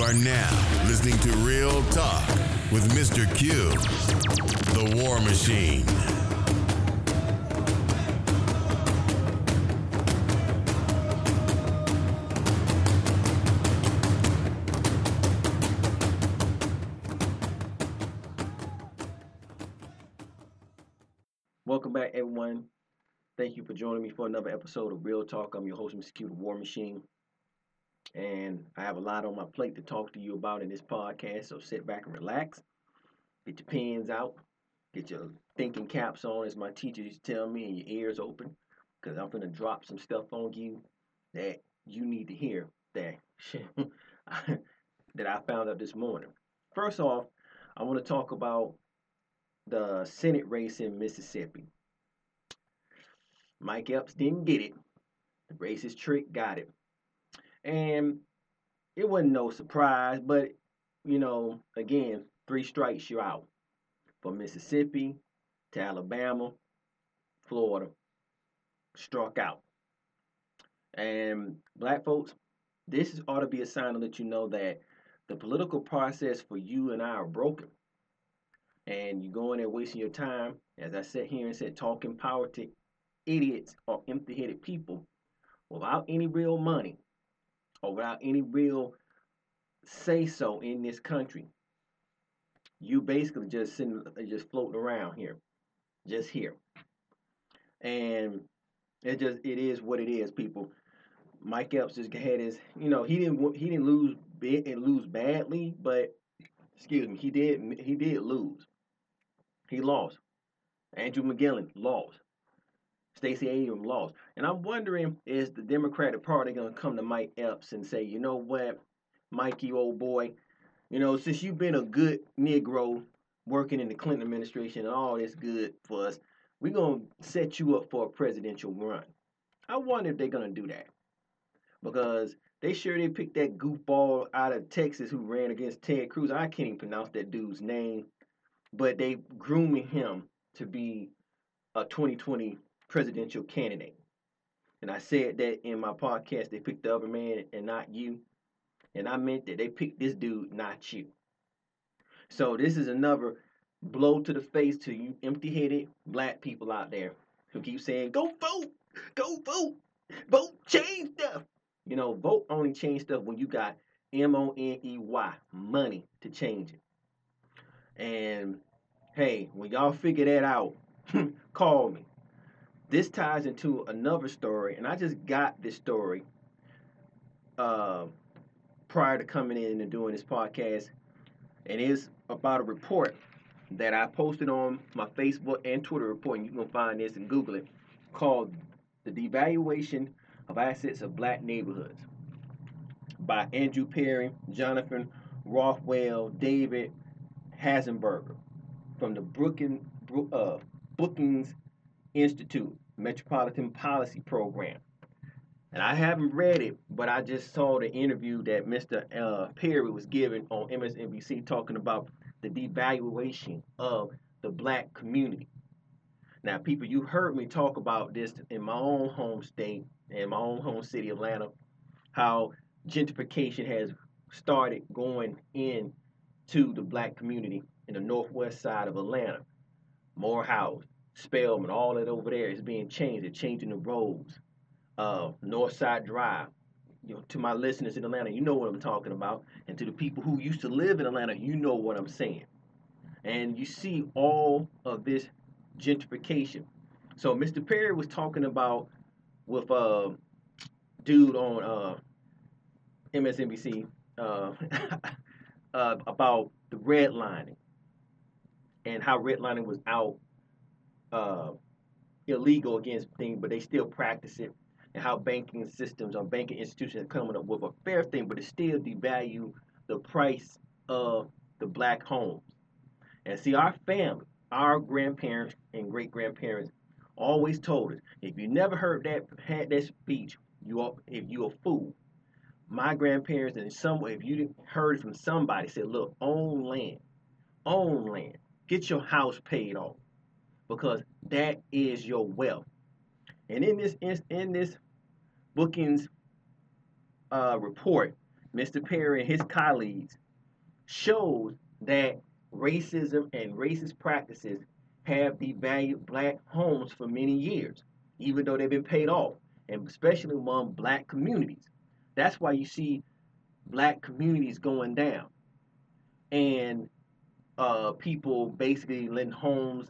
You are now listening to Real Talk with Mr. Q, the War Machine. Welcome back, everyone. Thank you for joining me for another episode of Real Talk. I'm your host, Mr. Q, the War Machine. And I have a lot on my plate to talk to you about in this podcast. So sit back and relax. Get your pens out. Get your thinking caps on, as my teacher used to tell me, and your ears open. Because I'm going to drop some stuff on you that you need to hear that, that I found out this morning. First off, I want to talk about the Senate race in Mississippi. Mike Espy didn't get it. The racist trick got it. And it wasn't no surprise, but you know, again, three strikes you're out. From Mississippi to Alabama, Florida, struck out. And black folks, this ought to be a sign to let you know that the political process for you and I are broken. And you're going there wasting your time, as I sat here and said, talking power to idiots or empty headed people without any real money or without any real say so in this country. You basically just sitting, just floating around here, just here. And it just it is what it is, people. Mike Espy just had his, you know, he didn't he didn't lose big and lose badly, but excuse me, he did he did lose. He lost. Andrew McGillen lost. Stacey Abrams lost. And I'm wondering, is the Democratic Party going to come to Mike Espy and say, you know what, Mikey, old boy, you know, since you've been a good Negro working in the Clinton administration and all this good for us, we're going to set you up for a presidential run. I wonder if they're going to do that. Because they sure did pick that goofball out of Texas who ran against Ted Cruz. I can't even pronounce that dude's name. But they grooming him to be a 2020 presidential candidate. And I said that in my podcast, they picked the other man and not you. And I meant that they picked this dude, not you. So this is another blow to the face to you empty headed black people out there who keep saying, go vote, go vote, vote, change stuff. You know, vote only change stuff when you got M O N E Y, money to change it. And hey, when y'all figure that out, call me this ties into another story, and I just got this story uh, prior to coming in and doing this podcast, and it's about a report that I posted on my Facebook and Twitter report, and you can find this and Google it, called "The Devaluation of Assets of Black Neighborhoods" by Andrew Perry, Jonathan Rothwell, David Harshbarger from the Brookings, uh, Brookings Institute Metropolitan Policy Program. And I haven't read it, but I just saw the interview that Mr. Uh, Perry was giving on MSNBC talking about the devaluation of the black community. Now, people, you heard me talk about this in my own home state, in my own home city, Atlanta, how gentrification has started going in to the black community in the northwest side of Atlanta. More Spelman, all that over there is being changed. They're changing the roads. Uh, Northside Drive. You know, to my listeners in Atlanta, you know what I'm talking about. And to the people who used to live in Atlanta, you know what I'm saying. And you see all of this gentrification. So Mr. Perry was talking about with a uh, dude on uh, MSNBC uh, uh, about the redlining and how redlining was out uh, illegal against things, but they still practice it, and how banking systems or banking institutions are coming up with a fair thing, but it still devalue the price of the black homes. And see, our family, our grandparents and great grandparents always told us, if you never heard that had that speech, you are if you a fool. My grandparents and some way, if you heard from somebody, said, look, own land, own land, get your house paid off because that is your wealth. And in this in this Brookings uh, report, Mr. Perry and his colleagues shows that racism and racist practices have devalued black homes for many years, even though they've been paid off, and especially among black communities. That's why you see black communities going down and uh, people basically letting homes,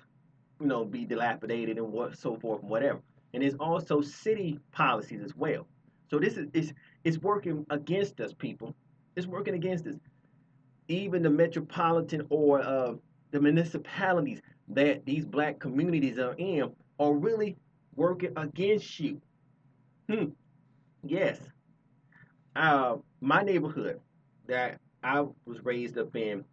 you know, be dilapidated and what so forth and whatever. And there's also city policies as well. So this is it's, it's working against us, people. It's working against us. Even the metropolitan or uh, the municipalities that these black communities are in are really working against you. Hmm. Yes. Uh, my neighborhood that I was raised up in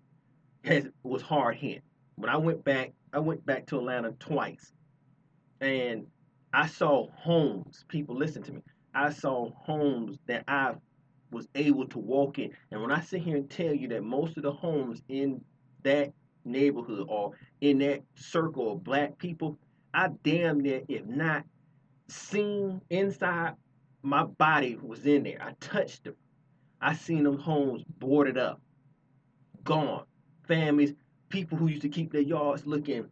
has was hard hit. When I went back, I went back to Atlanta twice, and I saw homes. People listen to me. I saw homes that I was able to walk in. And when I sit here and tell you that most of the homes in that neighborhood or in that circle of black people, I damn near, if not seen inside, my body was in there. I touched them. I seen them homes boarded up, gone. Families, people who used to keep their yards looking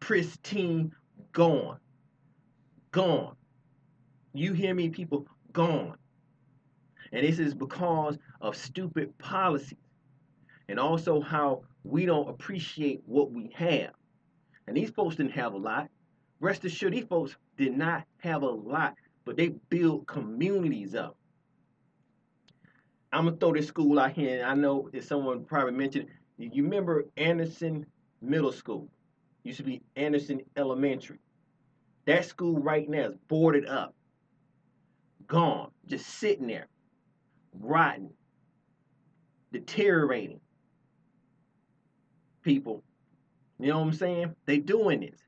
pristine, gone. Gone. You hear me, people? Gone. And this is because of stupid policies and also how we don't appreciate what we have. And these folks didn't have a lot. Rest assured, these folks did not have a lot, but they built communities up. I'm gonna throw this school out here. and I know if someone probably mentioned. You remember Anderson Middle School? Used to be Anderson Elementary. That school right now is boarded up, gone, just sitting there, rotten, deteriorating. People, you know what I'm saying? They doing this.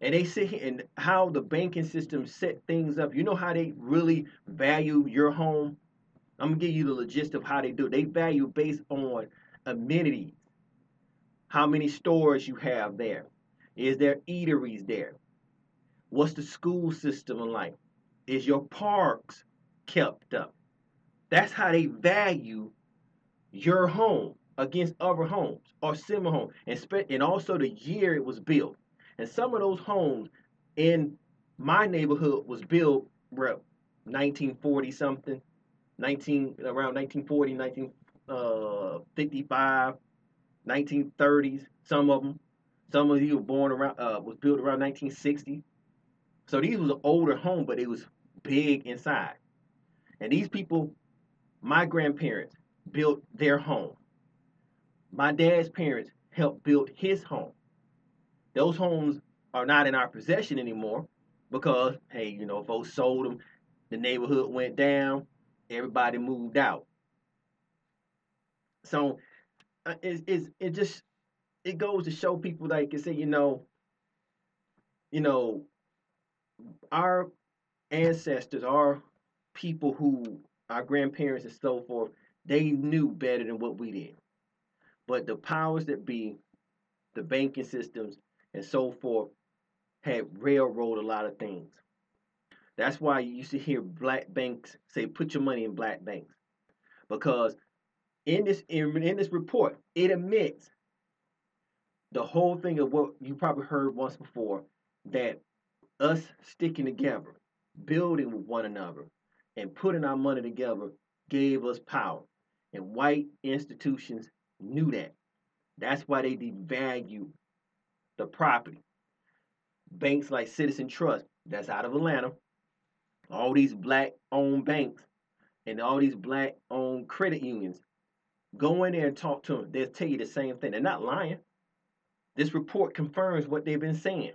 And they sit here and how the banking system set things up. You know how they really value your home? I'm gonna give you the logist of how they do. They value based on amenities. How many stores you have there? Is there eateries there? What's the school system like? Is your parks kept up? That's how they value your home against other homes or similar homes, and, spe- and also the year it was built. And some of those homes in my neighborhood was built, bro, 1940 something, 19 around 1940, 1955, 1930s. Some of them, some of these were born around, uh, was built around 1960. So these was an older home, but it was big inside. And these people, my grandparents built their home. My dad's parents helped build his home. Those homes are not in our possession anymore because, hey, you know, folks sold them, the neighborhood went down, everybody moved out. So uh, it, it, it just it goes to show people like I say, you know, you know, our ancestors, our people who our grandparents and so forth, they knew better than what we did. But the powers that be, the banking systems and so forth, had railroad a lot of things. That's why you used to hear black banks say, "Put your money in black banks," because in this in, in this report, it admits the whole thing of what you probably heard once before that us sticking together, building with one another, and putting our money together gave us power. And white institutions knew that. That's why they devalue the property. Banks like Citizen Trust, that's out of Atlanta, all these black owned banks and all these black owned credit unions, go in there and talk to them. They'll tell you the same thing. They're not lying. This report confirms what they've been saying.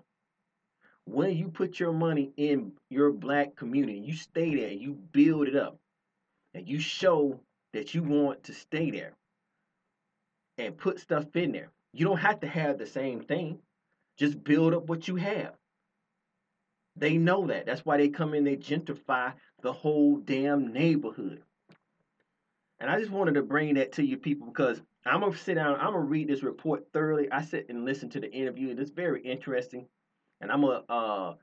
When you put your money in your black community, you stay there, you build it up, and you show that you want to stay there and put stuff in there. You don't have to have the same thing. Just build up what you have. They know that. That's why they come in, they gentrify the whole damn neighborhood. And I just wanted to bring that to you people because I'm gonna sit down, I'm gonna read this report thoroughly. I sit and listen to the interview, and it's very interesting. And I'm gonna uh,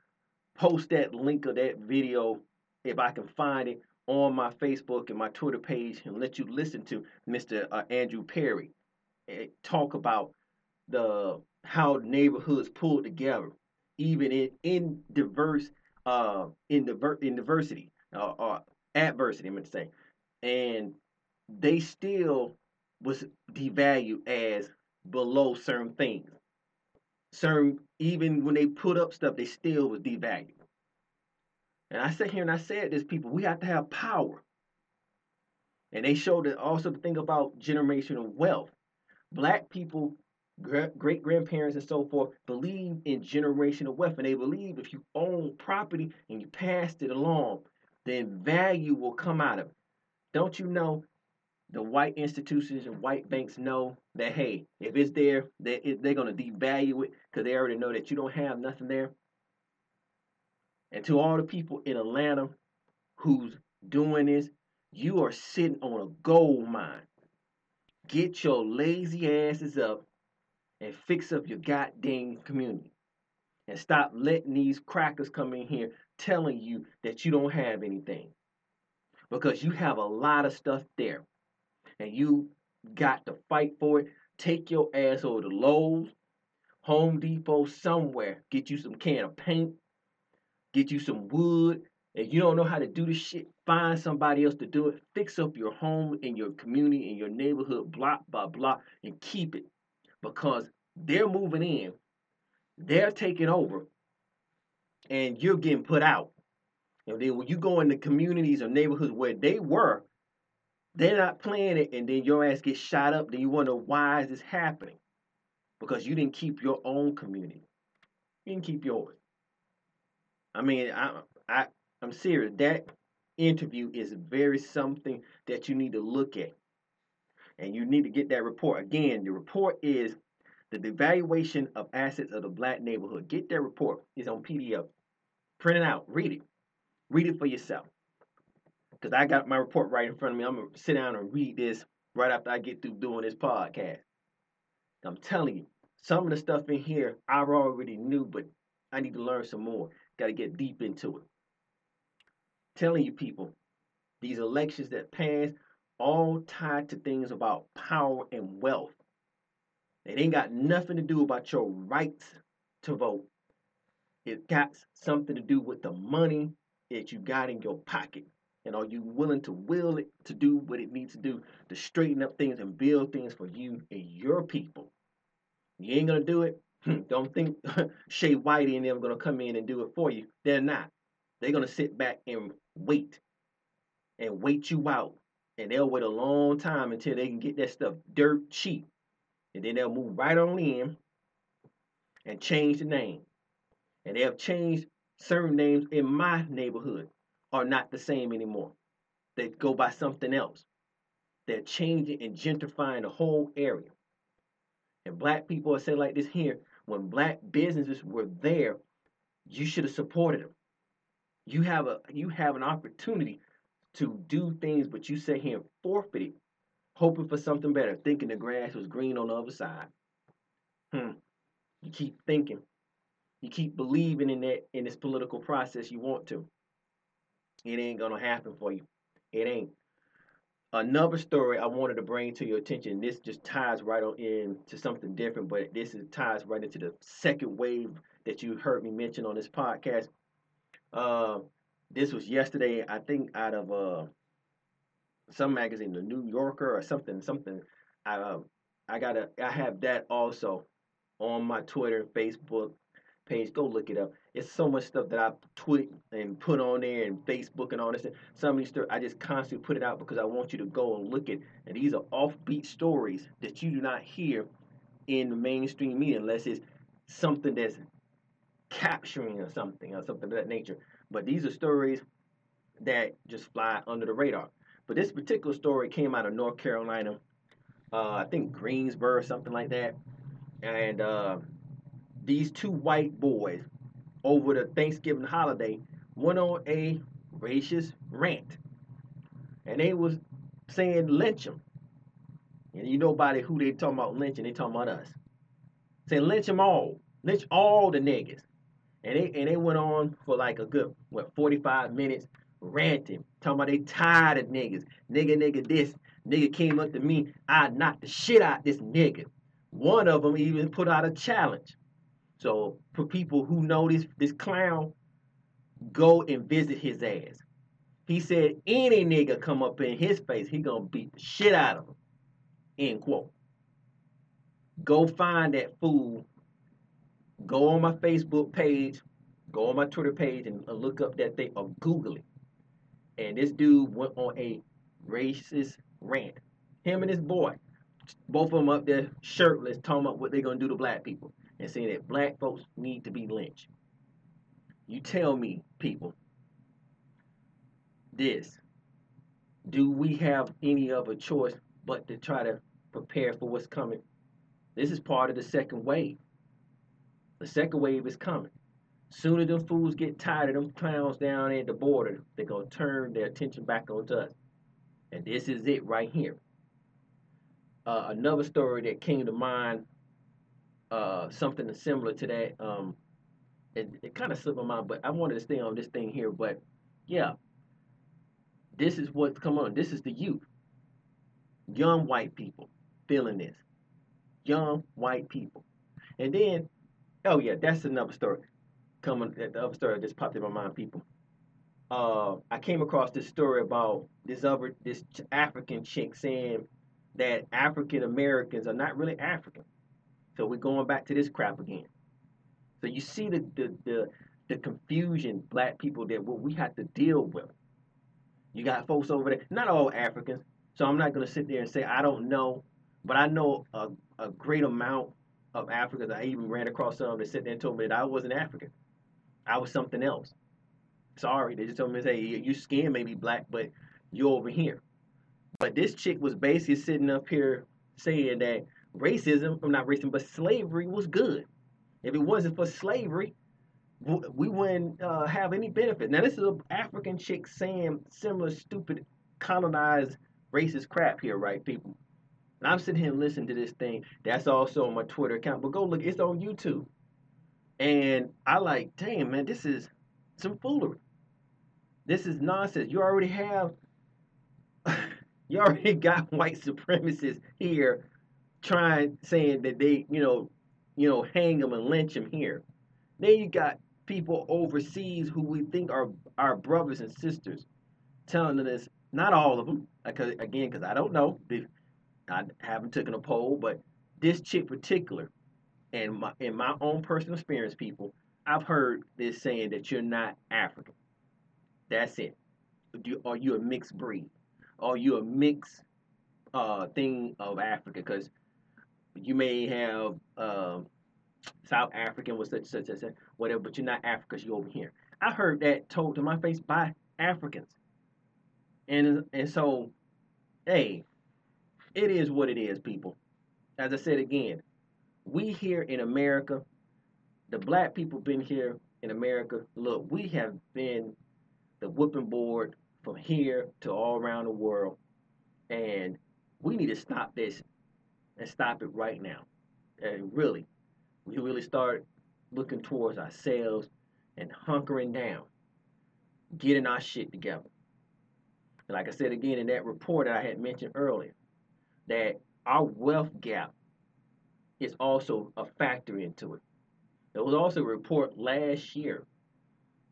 post that link of that video if I can find it on my Facebook and my Twitter page and let you listen to Mr. Uh, Andrew Perry eh, talk about the how neighborhoods pull together, even in in diverse uh in diver in diversity uh, or adversity, I'm gonna say, and they still was devalued as below certain things. Certain even when they put up stuff, they still was devalued. And I sit here and I said this, people, we have to have power. And they showed it also the thing about generational wealth. Black people, great grandparents, and so forth believe in generational wealth. And they believe if you own property and you passed it along, then value will come out of it. Don't you know the white institutions and white banks know that, hey, if it's there, they, they're going to devalue it because they already know that you don't have nothing there. And to all the people in Atlanta who's doing this, you are sitting on a gold mine. Get your lazy asses up and fix up your goddamn community. And stop letting these crackers come in here telling you that you don't have anything. Because you have a lot of stuff there. And you got to fight for it. Take your ass over to Lowe's, Home Depot, somewhere. Get you some can of paint get you some wood. If you don't know how to do this shit, find somebody else to do it. Fix up your home in your community, in your neighborhood, block by block, and keep it. Because they're moving in, they're taking over, and you're getting put out. And then when you go into communities or neighborhoods where they were, they're not playing it, and then your ass gets shot up. Then you wonder why is this happening? Because you didn't keep your own community. You didn't keep yours. I mean, I, I, I'm serious. That interview is very something that you need to look at. And you need to get that report. Again, the report is the devaluation of assets of the black neighborhood. Get that report. It's on PDF. Print it out. Read it. Read it for yourself. Because I got my report right in front of me. I'm to sit down and read this right after I get through doing this podcast. I'm telling you, some of the stuff in here I already knew, but I need to learn some more. Got to get deep into it. Telling you people, these elections that pass all tied to things about power and wealth. It ain't got nothing to do about your rights to vote. It got something to do with the money that you got in your pocket. And are you willing to will it to do what it needs to do to straighten up things and build things for you and your people? You ain't gonna do it. Don't think Shay Whitey and them gonna come in and do it for you. They're not. They're gonna sit back and wait and wait you out. And they'll wait a long time until they can get that stuff dirt cheap. And then they'll move right on in and change the name. And they have changed certain names in my neighborhood are not the same anymore. They go by something else. They're changing and gentrifying the whole area. And black people are saying like this here when black businesses were there, you should have supported them. You have a you have an opportunity to do things, but you sit here and forfeit it, hoping for something better, thinking the grass was green on the other side. Hmm. You keep thinking. You keep believing in that in this political process you want to. It ain't gonna happen for you. It ain't. Another story I wanted to bring to your attention. This just ties right on in to something different, but this is, ties right into the second wave that you heard me mention on this podcast. Uh, this was yesterday, I think, out of uh, some magazine, the New Yorker or something, something. I uh, I gotta I have that also on my Twitter, Facebook, page. Go look it up. It's so much stuff that I tweet and put on there and Facebook and all this. Some of these stories I just constantly put it out because I want you to go and look at. And these are offbeat stories that you do not hear in the mainstream media unless it's something that's capturing or something or something of that nature. But these are stories that just fly under the radar. But this particular story came out of North Carolina, uh, I think Greensboro, or something like that. And uh, these two white boys over the Thanksgiving holiday went on a racist rant. And they was saying lynch them. And you know about who they talking about lynching, they talking about us. Saying lynch them all. Lynch all the niggas. And they and they went on for like a good what 45 minutes ranting, talking about they tired of niggas. Nigga, nigga, this. Nigga came up to me. I knocked the shit out this nigga. One of them even put out a challenge. So for people who know this this clown, go and visit his ass. He said any nigga come up in his face, he gonna beat the shit out of him. End quote. Go find that fool. Go on my Facebook page, go on my Twitter page, and uh, look up that thing or Google it. And this dude went on a racist rant. Him and his boy, both of them up there shirtless, talking about what they're gonna do to black people and saying that black folks need to be lynched. You tell me, people, this. Do we have any other choice but to try to prepare for what's coming? This is part of the second wave. The second wave is coming. Sooner them fools get tired of them clowns down at the border, they're going to turn their attention back onto us. And this is it right here. Uh, another story that came to mind, uh, something similar to that. Um, it, it kind of slipped my mind, but I wanted to stay on this thing here. But yeah, this is what's come on. This is the youth, young white people feeling this, young white people, and then, oh yeah, that's another story. Coming, the other story just popped in my mind, people. Uh, I came across this story about this other this African chick saying that African Americans are not really African. So we're going back to this crap again. So you see the the the, the confusion black people that what we have to deal with. You got folks over there, not all Africans. So I'm not gonna sit there and say I don't know, but I know a, a great amount of Africans. I even ran across some that sit there and told me that I wasn't African. I was something else. Sorry, they just told me, hey, your skin may be black, but you're over here. But this chick was basically sitting up here saying that racism, I'm not racism, but slavery was good. If it wasn't for slavery, we wouldn't uh, have any benefit. Now, this is an African chick saying similar stupid colonized racist crap here, right, people? And I'm sitting here listening to this thing. That's also on my Twitter account, but go look. It's on YouTube. And I like, damn, man, this is some foolery. This is nonsense. You already have, you already got white supremacists here trying, saying that they, you know, you know, hang them and lynch them here. Then you got people overseas who we think are our brothers and sisters telling us, not all of them, because again, because I don't know, I haven't taken a poll, but this chick particular, and my in my own personal experience, people, I've heard this saying that you're not African. That's it. Are you a mixed breed? Are you a mixed uh, thing of Africa? Because you may have um, South African with such such such whatever, but you're not African. You're over here. I heard that told to my face by Africans, and and so, hey, it is what it is, people. As I said again, we here in America, the black people been here in America. Look, we have been the whipping board from here to all around the world, and we need to stop this and stop it right now. And really, we really start looking towards ourselves and hunkering down, getting our shit together. And like I said again in that report that I had mentioned earlier, that our wealth gap is also a factor into it. There was also a report last year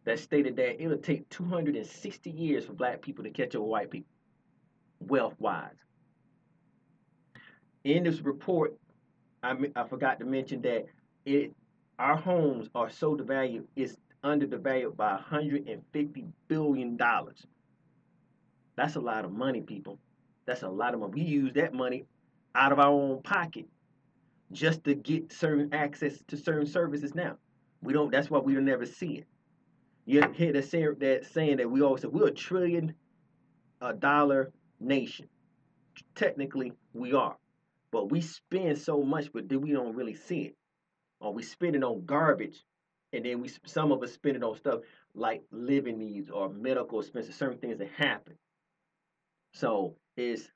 that stated that it would take 260 years for black people to catch up with white people, wealth wise. In this report, I, I forgot to mention that it our homes are so devalued, it's undervalued by 150 billion dollars. That's a lot of money, people. That's a lot of money. We use that money out of our own pocket just to get certain access to certain services now. We don't that's why we don't never see it. You hear that saying that saying that we always say we're a trillion a dollar nation. Technically we are. But we spend so much, but then we don't really see it or we spend it on garbage, and then we some of us spend it on stuff like living needs or medical expenses, certain things that happen. So it's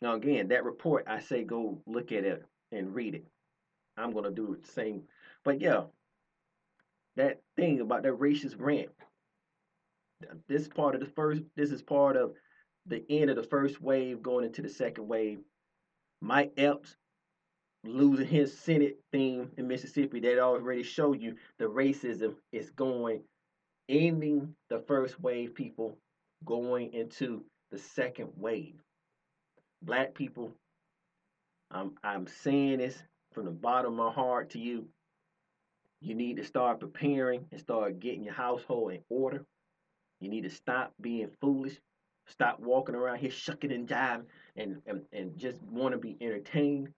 now again that report I say go look at it and read it. I'm gonna do the same, but yeah, that thing about that racist rant. this part of the first. This is part of the end of the first wave going into the second wave. Mike Espy losing his Senate theme in Mississippi. That already showed you the racism is going, ending the first wave. People going into the second wave. Black people, I'm I'm saying this from the bottom of my heart to you. You need to start preparing and start getting your household in order. You need to stop being foolish. Stop walking around here shucking and jiving and, and, and just want to be entertained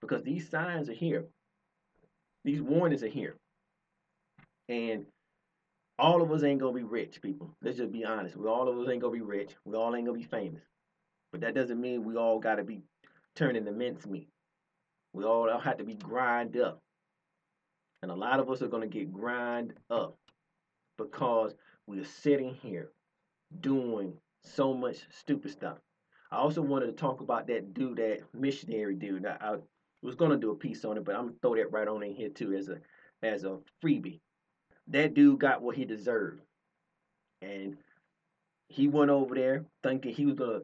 because these signs are here. These warnings are here. And all of us ain't gonna be rich, people. Let's just be honest. We all of us ain't gonna be rich. We all ain't gonna be famous. But that doesn't mean we all gotta be turning the mincemeat. We all have to be grind up. And a lot of us are gonna get grind up because we are sitting here doing so much stupid stuff. I also wanted to talk about that dude, that missionary dude. I, I was gonna do a piece on it, but I'm gonna throw that right on in here too as a as a freebie. That dude got what he deserved, and he went over there thinking he was gonna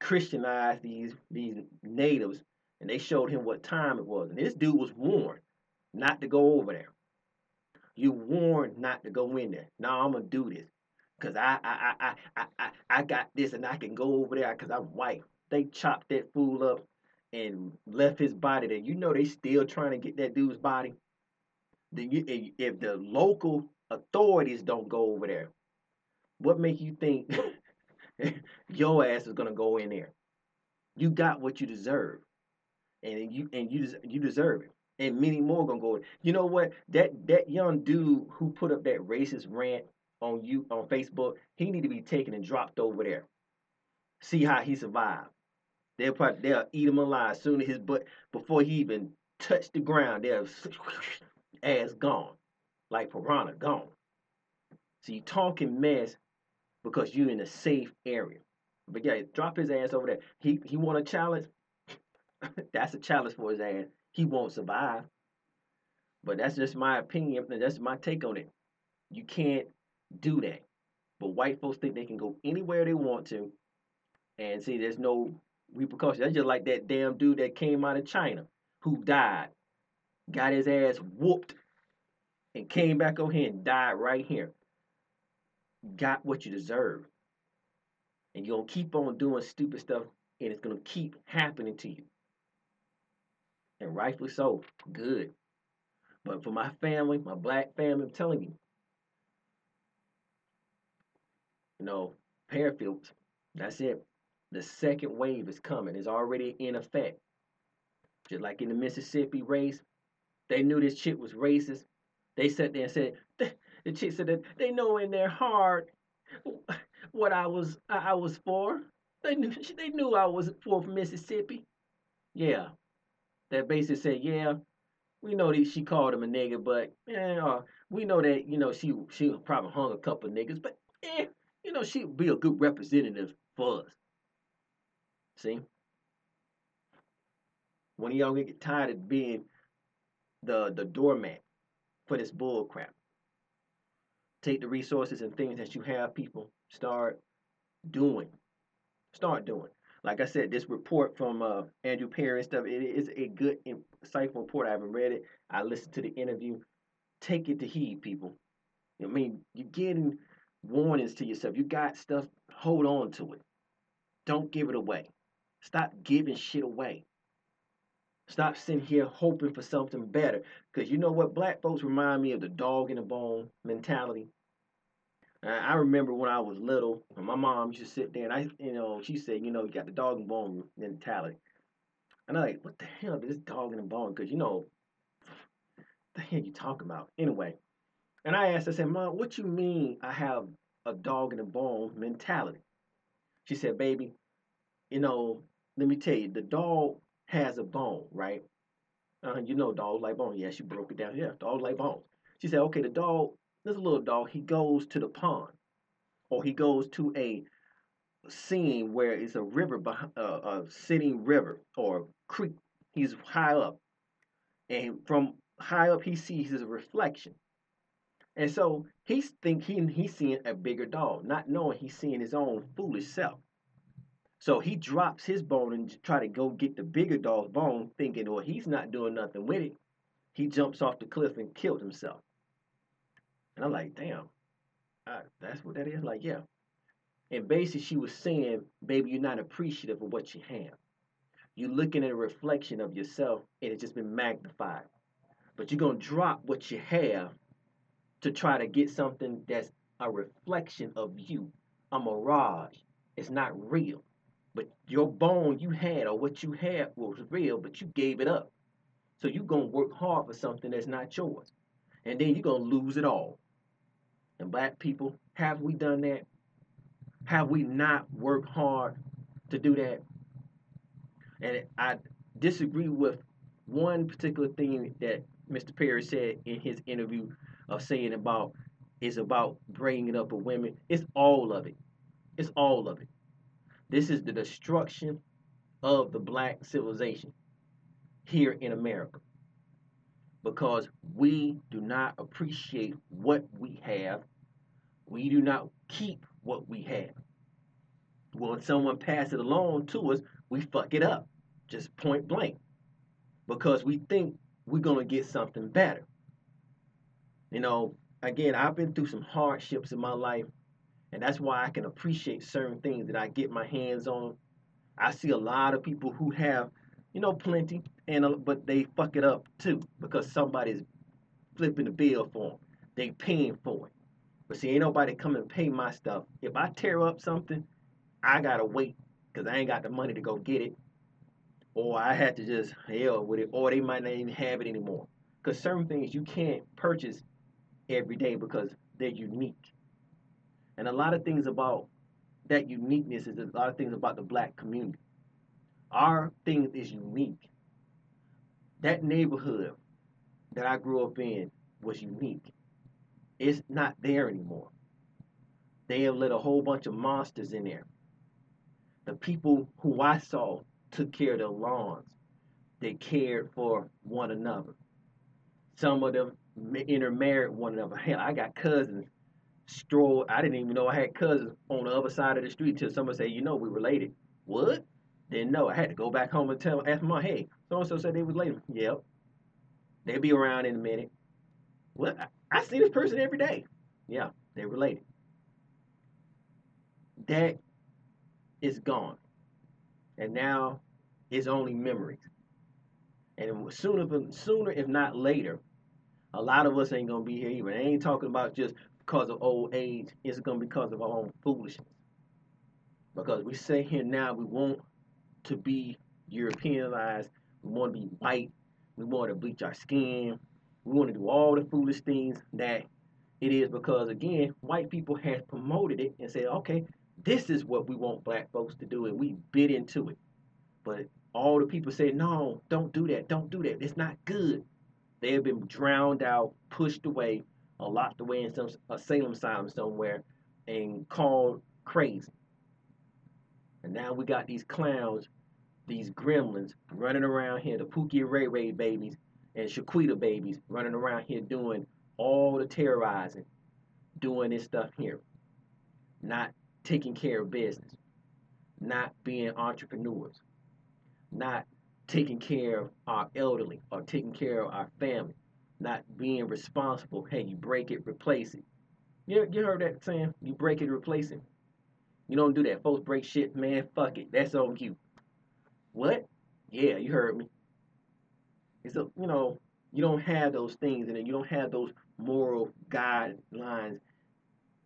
Christianize these these natives, and they showed him what time it was. And this dude was warned not to go over there. You warned not to go in there. Now I'm gonna do this. Cause I I I I I I got this and I can go over there because I'm white. They chopped that fool up and left his body there. You know they still trying to get that dude's body. Then you if the local authorities don't go over there, what make you think your ass is gonna go in there? You got what you deserve, and you and you you deserve it, and many more gonna go. You know what? That that young dude who put up that racist rant on you on Facebook, he need to be taken and dropped over there. See how he survived. They'll probably they'll eat him alive soon as his butt before he even touched the ground. They'll ass gone, like piranha gone. So you talking mess because you're in a safe area. But yeah, drop his ass over there. He he want a challenge. that's a challenge for his ass. He won't survive. But that's just my opinion. That's my take on it. You can't do that. But white folks think they can go anywhere they want to and see there's no repercussions. That's just like that damn dude that came out of China who died, got his ass whooped, and came back over here and died right here. Got what you deserve. And you're going to keep on doing stupid stuff, and it's going to keep happening to you. And rightfully so. Good. But for my family, my black family, I'm telling you, you know, Fairfield, that's it. The second wave is coming. It's already in effect. Just like in the Mississippi race, they knew this chick was racist. They sat there and said, the chick said that they know in their heart what I was I was for. They knew they knew I was for Mississippi. Yeah. That basically said, yeah, we know that she called him a nigga, but yeah, uh, we know that you know she she probably hung a couple niggas, but eh, you know, she'd be a good representative for us. See? When y'all get tired of being the the doormat for this bull crap. Take the resources and things that you have, people. Start doing. Start doing. Like I said, this report from uh, Andrew Perry and stuff, it is a good, insightful report. I haven't read it. I listened to the interview. Take it to heed, people. I mean, you're getting warnings to yourself. You got stuff, hold on to it. Don't give it away. Stop giving shit away. Stop sitting here hoping for something better. Because you know what? Black folks remind me of the dog in the bone mentality. I remember when I was little, and my mom used to sit there and I, you know, she said, you know, you got the dog and bone mentality. And I'm like, what the hell is this dog the bone? Because, you know, the hell you talking about? Anyway, and I asked, I said, Mom, what you mean I have a dog in the bone mentality? She said, baby, you know, let me tell you, the dog has a bone, right? Uh, you know, dogs like bones. Yeah, she broke it down. Yeah, dogs like bones. She said, okay, the dog, this little dog, he goes to the pond, or he goes to a scene where it's a river, behind, uh, a sitting river or creek. He's high up, and from high up, he sees his reflection And so he's think he, he's seeing a bigger dog, not knowing he's seeing his own foolish self. So he drops his bone and try to go get the bigger dog's bone, thinking, well, he's not doing nothing with it. He jumps off the cliff and killed himself. And I'm like, damn, that's what that is. Like, yeah. And basically, she was saying, baby, you're not appreciative of what you have. You're looking at a reflection of yourself, and it's just been magnified. But you're gonna drop what you have to try to get something that's a reflection of you, a mirage. It's not real. But your bone you had or what you had was real, but you gave it up. So you're gonna work hard for something that's not yours. And then you're gonna lose it all. And black people, have we done that? Have we not worked hard to do that? And I disagree with one particular thing that Mr. Perry said in his interview of saying about is about bringing it up of women. It's all of it. It's all of it. This is the destruction of the black civilization here in America because we do not appreciate what we have. We do not keep what we have. When someone passes it along to us, we fuck it up, just point blank, because we think we're gonna get something better. You know, again, I've been through some hardships in my life, and that's why I can appreciate certain things that I get my hands on. I see a lot of people who have, you know, plenty, and but they fuck it up too because somebody's flipping the bill for them. They paying for it. But see, ain't nobody come and pay my stuff. If I tear up something, I gotta wait because I ain't got the money to go get it, or I had to just hell with it, or they might not even have it anymore. Because certain things you can't purchase every day because they're unique. And a lot of things about that uniqueness is a lot of things about the black community. Our thing is unique. That neighborhood that I grew up in was unique. It's not there anymore. They have let a whole bunch of monsters in there. The people who I saw took care of their lawns. They cared for one another. Some of them intermarried one another. Hell, I got cousins stroll. I didn't even know I had cousins on the other side of the street till someone said, you know, we related. What? Didn't know. I had to go back home and tell, ask my, hey, so and so said they was related. Yep. They'll be around in a minute. What? I see this person every day. Yeah, they're related. That is gone. And now it's only memories. And sooner, sooner if not later, a lot of us ain't gonna be here either. I ain't talking about just because of old age. It's gonna be because of our own foolishness. Because we say here now we want to be Europeanized. We want to be white. We want to bleach our skin. We want to do all the foolish things that it is because again, white people have promoted it and said, okay, this is what we want black folks to do, and we bit into it. But all the people say, no, don't do that, don't do that. It's not good. They have been drowned out, pushed away, or locked away in some a Salem asylum somewhere, and called crazy. And now we got these clowns, these gremlins running around here, the Pookie Ray Ray babies and Shaquita babies running around here doing all the terrorizing, doing this stuff here, not taking care of business, not being entrepreneurs, not taking care of our elderly or taking care of our family, not being responsible. Hey, you break it, replace it. You, you heard that saying? You break it, replace it. You don't do that. Folks break shit, man. Fuck it. That's on you. What? Yeah, you heard me. It's a, you know, you don't have those things and you don't have those moral guidelines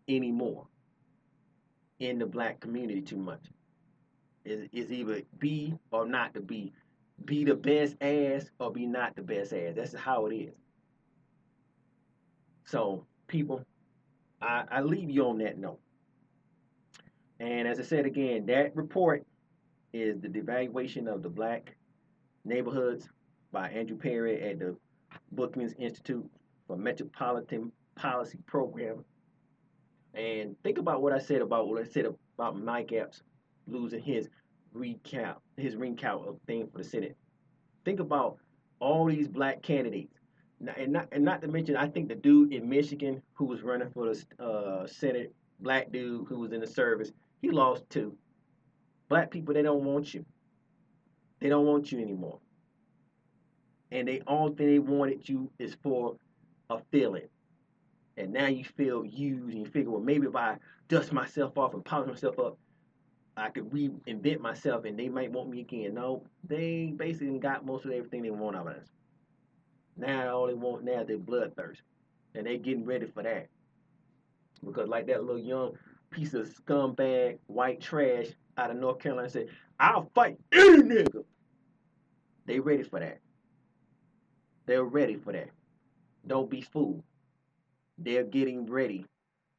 anymore in the black community too much. Is is either be or not to be. Be the best ass or be not the best ass. That's how it is. So, people, I, I leave you on that note. And as I said again, that report is the devaluation of the black neighborhoods by Andrew Perry at the Brookings Institute for Metropolitan Policy Program. And think about what I said about what I said about Mike Espy losing his recount, his recount of thing for the Senate. Think about all these black candidates and not and not to mention, I think the dude in Michigan who was running for the uh, Senate, black dude who was in the service, he lost too. Black people, they don't want you. They don't want you anymore. And they all thing they wanted you is for a feeling. And now you feel used and you figure, well, maybe if I dust myself off and polish myself up, I could reinvent myself and they might want me again. No, they basically got most of everything they want out of us. Now all they want now is bloodthirst. And they getting ready for that. Because like that little young piece of scumbag white trash out of North Carolina said, I'll fight any nigga. They ready for that. They're ready for that. Don't be fooled. They're getting ready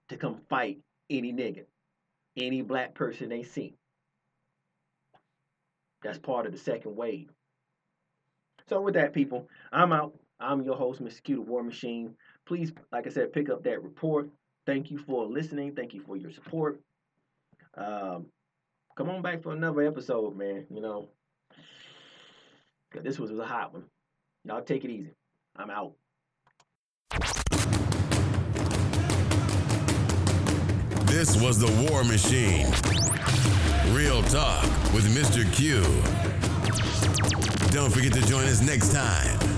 to come fight any nigga, any black person they see. That's part of the second wave. So with that, people, I'm out. I'm your host, Mr. Q, the War Machine. Please, like I said, pick up that report. Thank you for listening. Thank you for your support. Um, come on back for another episode, man. You know, this was a hot one. Y'all take it easy. I'm out. This was the War Machine. Real talk with Mr. Q. Don't forget to join us next time